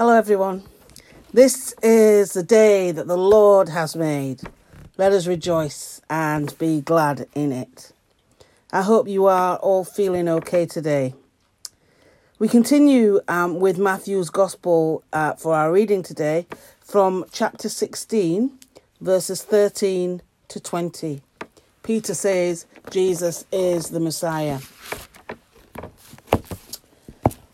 Hello, everyone. This is the day that the Lord has made. Let us rejoice and be glad in it. I hope you are all feeling okay today. We continue um, with Matthew's Gospel uh, for our reading today from chapter 16, verses 13 to 20. Peter says Jesus is the Messiah.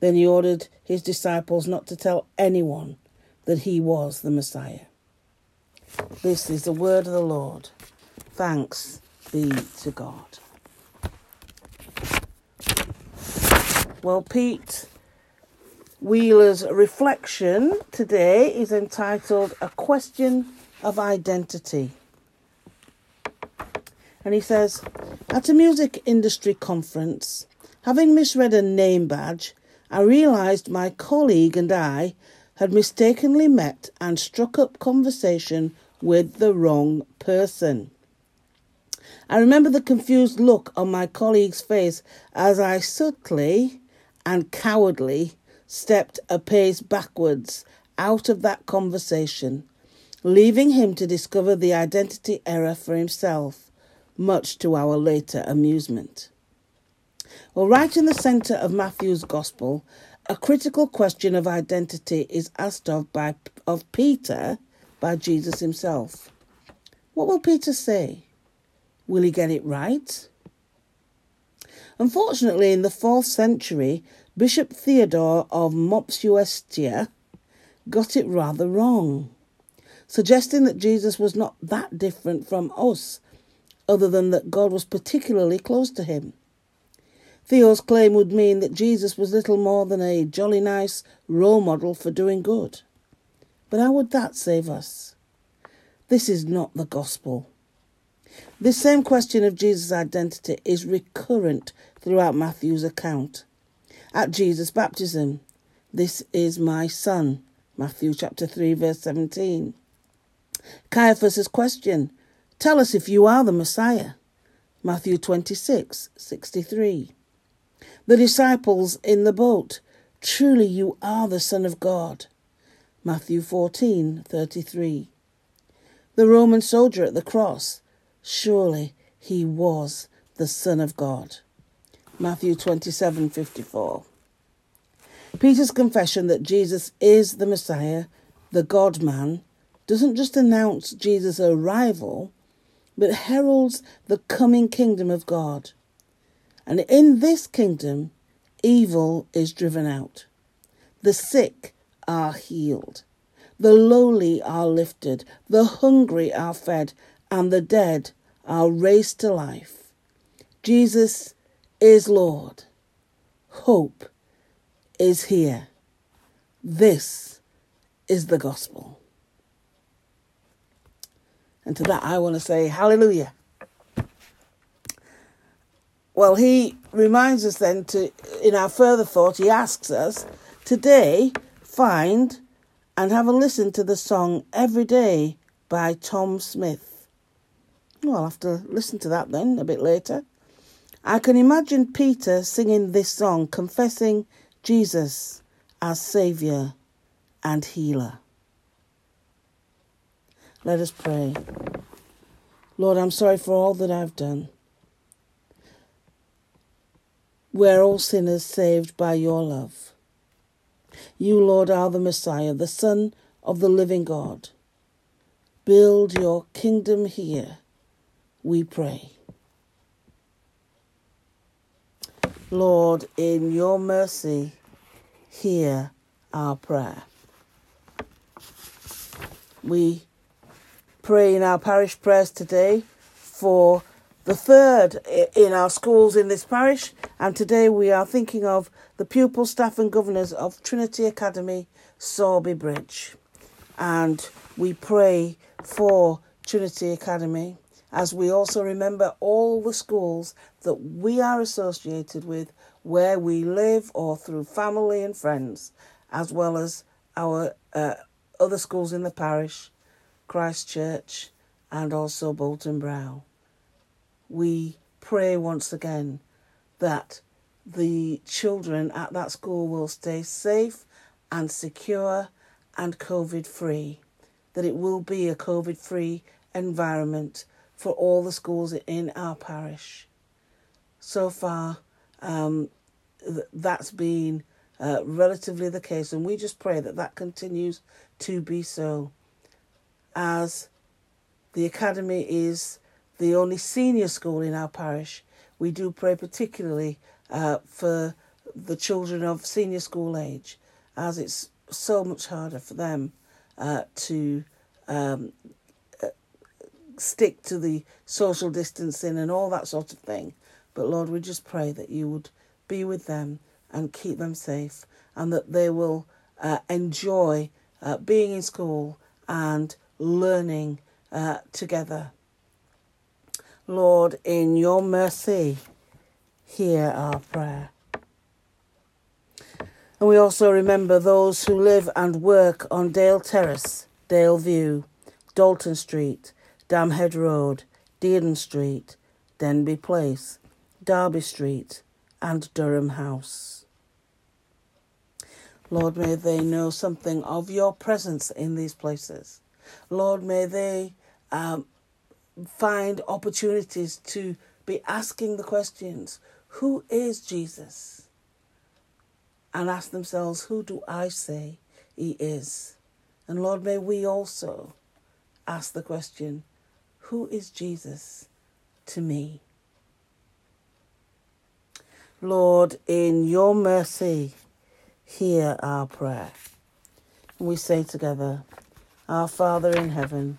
Then he ordered his disciples not to tell anyone that he was the Messiah. This is the word of the Lord. Thanks be to God. Well, Pete Wheeler's reflection today is entitled A Question of Identity. And he says, At a music industry conference, having misread a name badge, I realised my colleague and I had mistakenly met and struck up conversation with the wrong person. I remember the confused look on my colleague's face as I subtly and cowardly stepped a pace backwards out of that conversation, leaving him to discover the identity error for himself, much to our later amusement. Well, right in the centre of Matthew's Gospel, a critical question of identity is asked of by of Peter by Jesus himself. What will Peter say? Will he get it right? Unfortunately, in the fourth century, Bishop Theodore of Mopsuestia got it rather wrong, suggesting that Jesus was not that different from us, other than that God was particularly close to him. Theo's claim would mean that Jesus was little more than a jolly nice role model for doing good. But how would that save us? This is not the gospel. This same question of Jesus' identity is recurrent throughout Matthew's account. At Jesus' baptism, this is my son, Matthew chapter 3, verse 17. Caiaphas' question, tell us if you are the Messiah, Matthew 26, 63 the disciples in the boat, Truly you are the Son of God. Matthew 14:33. The Roman soldier at the cross, surely he was the Son of God. Matthew 27:54. Peter's confession that Jesus is the Messiah, the God man, doesn't just announce Jesus' arrival, but heralds the coming kingdom of God. And in this kingdom, evil is driven out. The sick are healed. The lowly are lifted. The hungry are fed. And the dead are raised to life. Jesus is Lord. Hope is here. This is the gospel. And to that, I want to say, Hallelujah. Well, he reminds us then to, in our further thought, he asks us today, find and have a listen to the song Every Day by Tom Smith. Well, I'll have to listen to that then a bit later. I can imagine Peter singing this song, confessing Jesus as Saviour and Healer. Let us pray. Lord, I'm sorry for all that I've done. We're all sinners saved by your love. You, Lord, are the Messiah, the Son of the living God. Build your kingdom here, we pray. Lord, in your mercy, hear our prayer. We pray in our parish prayers today for the third in our schools in this parish, and today we are thinking of the pupil, staff, and governors of Trinity Academy, Sowerby Bridge. And we pray for Trinity Academy as we also remember all the schools that we are associated with where we live or through family and friends, as well as our uh, other schools in the parish, Christchurch, and also Bolton Brow. We pray once again that the children at that school will stay safe and secure and COVID free, that it will be a COVID free environment for all the schools in our parish. So far, um, th- that's been uh, relatively the case, and we just pray that that continues to be so. As the academy is the only senior school in our parish, we do pray particularly uh, for the children of senior school age, as it's so much harder for them uh, to um, uh, stick to the social distancing and all that sort of thing. But Lord, we just pray that you would be with them and keep them safe, and that they will uh, enjoy uh, being in school and learning uh, together. Lord, in your mercy, hear our prayer. And we also remember those who live and work on Dale Terrace, Dale View, Dalton Street, Damhead Road, Dearden Street, Denby Place, Derby Street, and Durham House. Lord, may they know something of your presence in these places. Lord, may they um, find opportunities to be asking the questions Who is Jesus? and ask themselves, Who do I say he is? And Lord, may we also ask the question, Who is Jesus to me? Lord, in your mercy, hear our prayer. We say together, Our Father in heaven,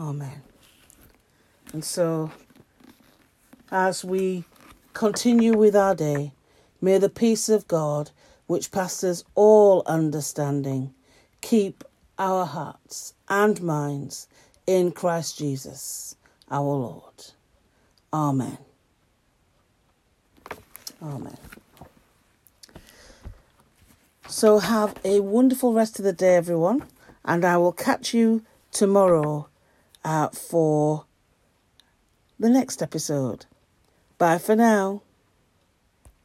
Amen. And so, as we continue with our day, May the peace of God, which passes all understanding, keep our hearts and minds in Christ Jesus, our Lord. Amen. Amen. So have a wonderful rest of the day, everyone, and I will catch you tomorrow uh, for the next episode. Bye for now.